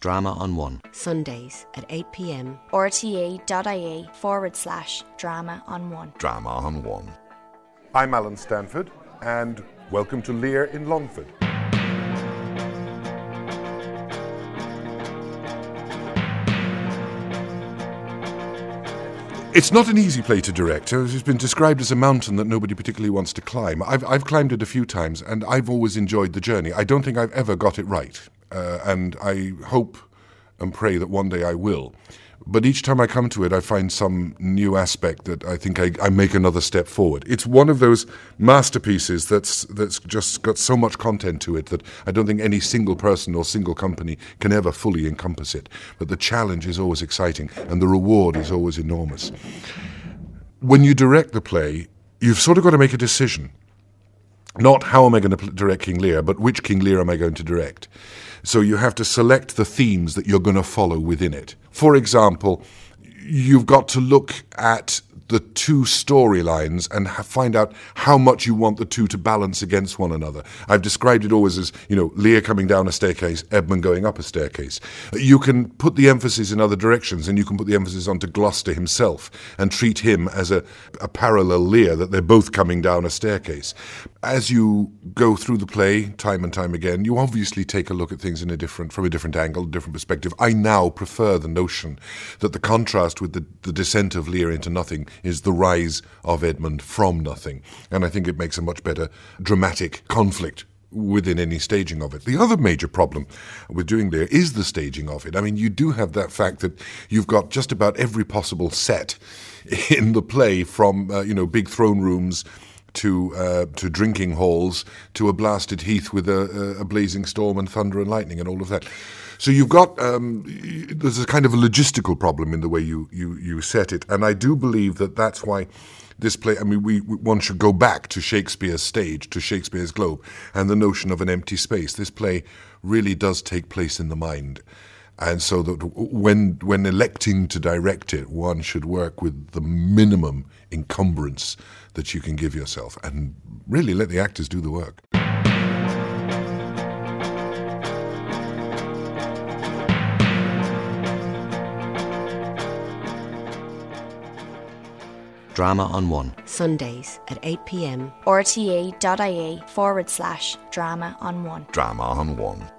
Drama on One. Sundays at 8 pm. rte.ie forward slash drama on one. Drama on One. I'm Alan Stanford, and welcome to Lear in Longford. It's not an easy play to direct. It's been described as a mountain that nobody particularly wants to climb. I've, I've climbed it a few times, and I've always enjoyed the journey. I don't think I've ever got it right, uh, and I hope and pray that one day I will. But each time I come to it, I find some new aspect that I think I, I make another step forward. It's one of those masterpieces that's that's just got so much content to it that I don't think any single person or single company can ever fully encompass it. But the challenge is always exciting, and the reward is always enormous. When you direct the play, you've sort of got to make a decision not how am I going to direct King Lear, but which King Lear am I going to direct. So you have to select the themes that you're going to follow within it. For example, you've got to look at the two storylines and find out how much you want the two to balance against one another. I've described it always as, you know, Lear coming down a staircase, Edmund going up a staircase. You can put the emphasis in other directions and you can put the emphasis onto Gloucester himself and treat him as a, a parallel Lear, that they're both coming down a staircase. As you go through the play time and time again, you obviously take a look at things in a different, from a different angle, different perspective. I now prefer the notion that the contrast with the, the descent of Lear into nothing is the rise of Edmund from nothing. And I think it makes a much better dramatic conflict within any staging of it. The other major problem with doing there is the staging of it. I mean, you do have that fact that you've got just about every possible set in the play from, uh, you know, big throne rooms to uh, to drinking halls to a blasted heath with a, a, blazing storm and thunder and lightning and all of that. So you've got um, there's a kind of a logistical problem in the way you, you you set it, and I do believe that that's why this play. I mean, we, we one should go back to Shakespeare's stage, to Shakespeare's globe, and the notion of an empty space. This play really does take place in the mind. And so that when when electing to direct it, one should work with the minimum encumbrance that you can give yourself, and really let the actors do the work. Drama on One. Sundays at 8 pm. rte.ie forward slash drama on one. Drama on One.